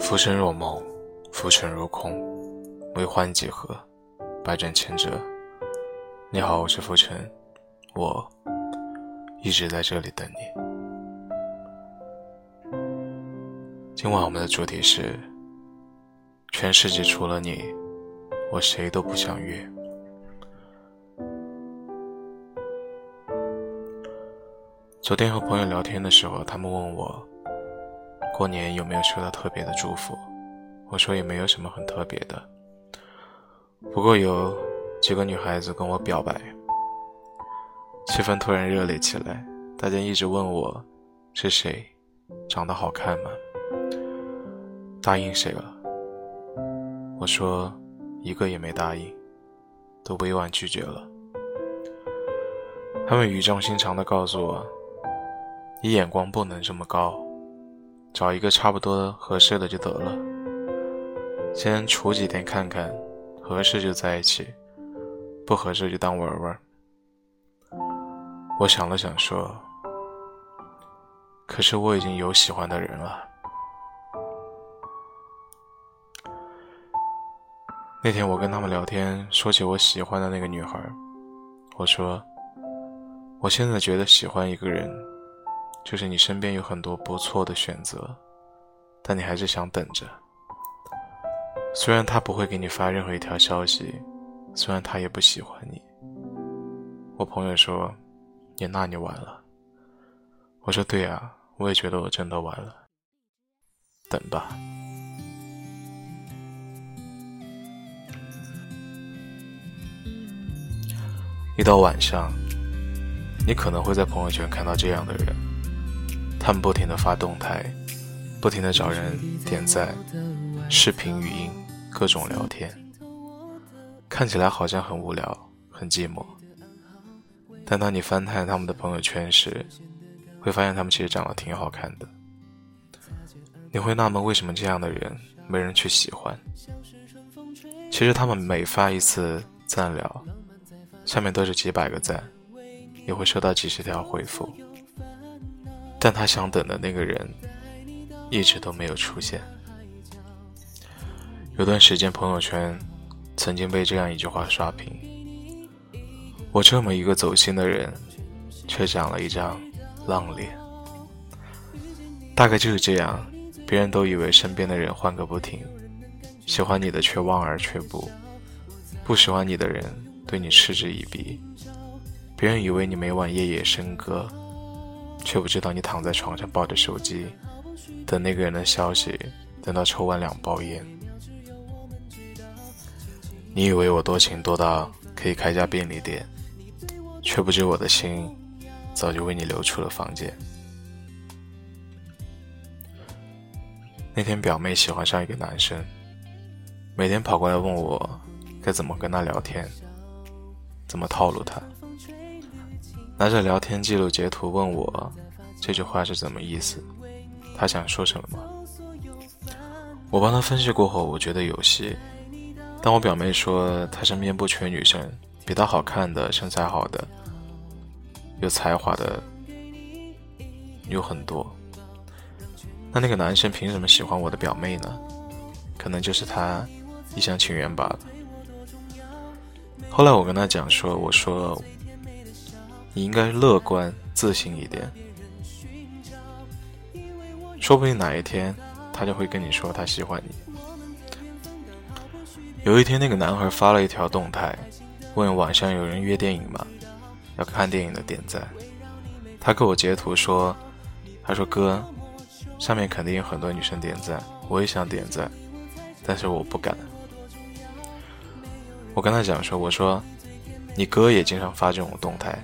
浮生若梦，浮沉如空，为欢几何，百转千折。你好，我是浮尘，我一直在这里等你。今晚我们的主题是：全世界除了你，我谁都不想约。昨天和朋友聊天的时候，他们问我。过年有没有收到特别的祝福？我说也没有什么很特别的，不过有几个女孩子跟我表白，气氛突然热烈起来。大家一直问我是谁，长得好看吗？答应谁了？我说一个也没答应，都委婉拒绝了。他们语重心长地告诉我：“你眼光不能这么高。”找一个差不多合适的就得了，先处几天看看，合适就在一起，不合适就当玩玩。我想了想说：“可是我已经有喜欢的人了。”那天我跟他们聊天，说起我喜欢的那个女孩，我说：“我现在觉得喜欢一个人。”就是你身边有很多不错的选择，但你还是想等着。虽然他不会给你发任何一条消息，虽然他也不喜欢你。我朋友说：“你那你完了。”我说：“对啊，我也觉得我真的完了。”等吧。一到晚上，你可能会在朋友圈看到这样的人。他们不停的发动态，不停的找人点赞，视频、语音，各种聊天，看起来好像很无聊、很寂寞。但当你翻看他们的朋友圈时，会发现他们其实长得挺好看的。你会纳闷为什么这样的人没人去喜欢？其实他们每发一次赞聊，下面都是几百个赞，也会收到几十条回复。但他想等的那个人，一直都没有出现。有段时间，朋友圈曾经被这样一句话刷屏：“我这么一个走心的人，却长了一张浪脸。”大概就是这样，别人都以为身边的人换个不停，喜欢你的却望而却步，不喜欢你的人对你嗤之以鼻，别人以为你每晚夜夜笙歌。却不知道你躺在床上抱着手机，等那个人的消息，等到抽完两包烟。你以为我多情多到可以开家便利店，却不知我的心早就为你留出了房间。那天表妹喜欢上一个男生，每天跑过来问我该怎么跟他聊天，怎么套路他。拿着聊天记录截图问我，这句话是怎么意思？他想说什么吗？我帮他分析过后，我觉得有戏。但我表妹说，她身边不缺女生，比她好看的、身材好的、有才华的有很多。那那个男生凭什么喜欢我的表妹呢？可能就是他一厢情愿罢了。后来我跟他讲说，我说。你应该乐观自信一点，说不定哪一天他就会跟你说他喜欢你。有一天，那个男孩发了一条动态，问晚上有人约电影吗？要看电影的点赞。他给我截图说：“他说哥，上面肯定有很多女生点赞，我也想点赞，但是我不敢。”我跟他讲说：“我说，你哥也经常发这种动态。”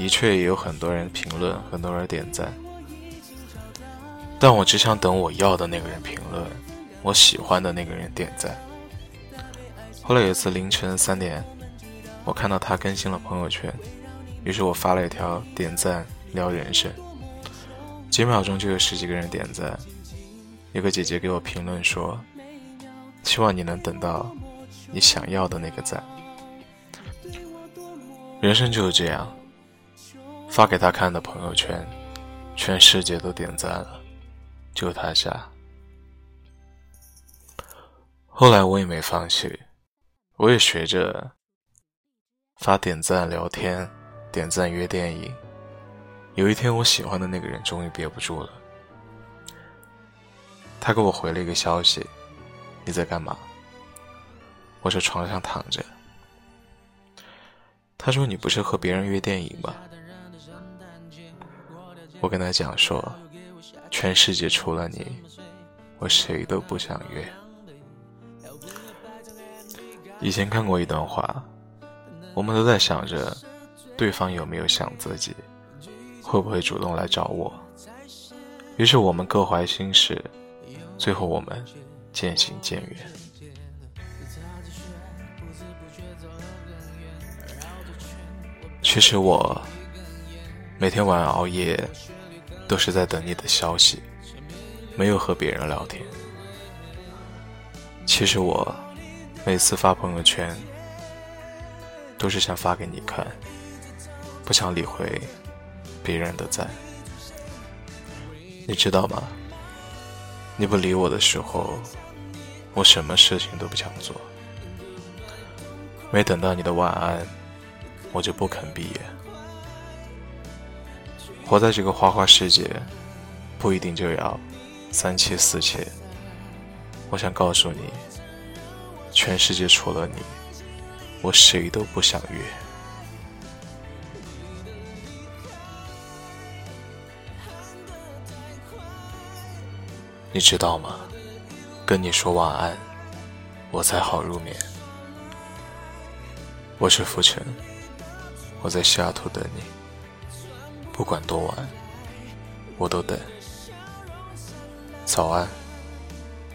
的确也有很多人评论，很多人点赞，但我只想等我要的那个人评论，我喜欢的那个人点赞。后来有一次凌晨三点，我看到他更新了朋友圈，于是我发了一条点赞聊人生，几秒钟就有十几个人点赞。有个姐姐给我评论说：“希望你能等到你想要的那个赞。”人生就是这样。发给他看的朋友圈，全世界都点赞了，就他下。后来我也没放弃，我也学着发点赞聊天，点赞约电影。有一天，我喜欢的那个人终于憋不住了，他给我回了一个消息：“你在干嘛？”我在床上躺着。他说：“你不是和别人约电影吗？”我跟他讲说：“全世界除了你，我谁都不想约。”以前看过一段话，我们都在想着对方有没有想自己。会不会主动来找我？于是我们各怀心事，最后我们渐行渐远。其实我每天晚上熬夜，都是在等你的消息，没有和别人聊天。其实我每次发朋友圈，都是想发给你看，不想理会。别人的赞，你知道吗？你不理我的时候，我什么事情都不想做。没等到你的晚安，我就不肯闭眼。活在这个花花世界，不一定就要三妻四妾。我想告诉你，全世界除了你，我谁都不想约。你知道吗？跟你说晚安，我才好入眠。我是浮尘，我在西雅图等你。不管多晚，我都等。早安，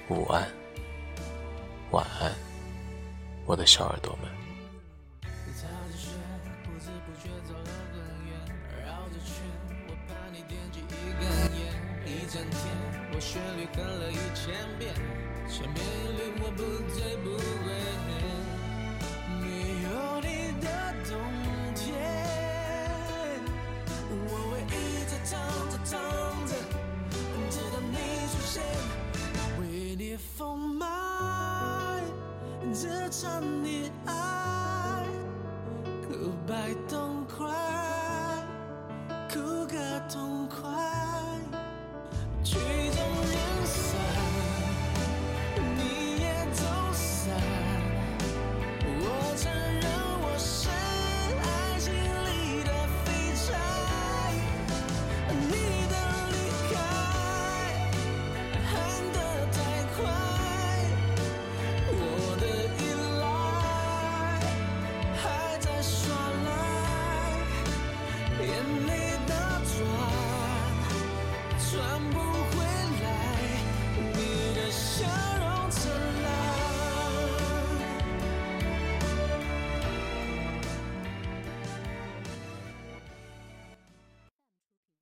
午安，晚安，我的小耳朵们。我旋律哼了一千遍，千遍一律我不醉不归。爱痛快，哭个痛快。